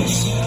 Peace.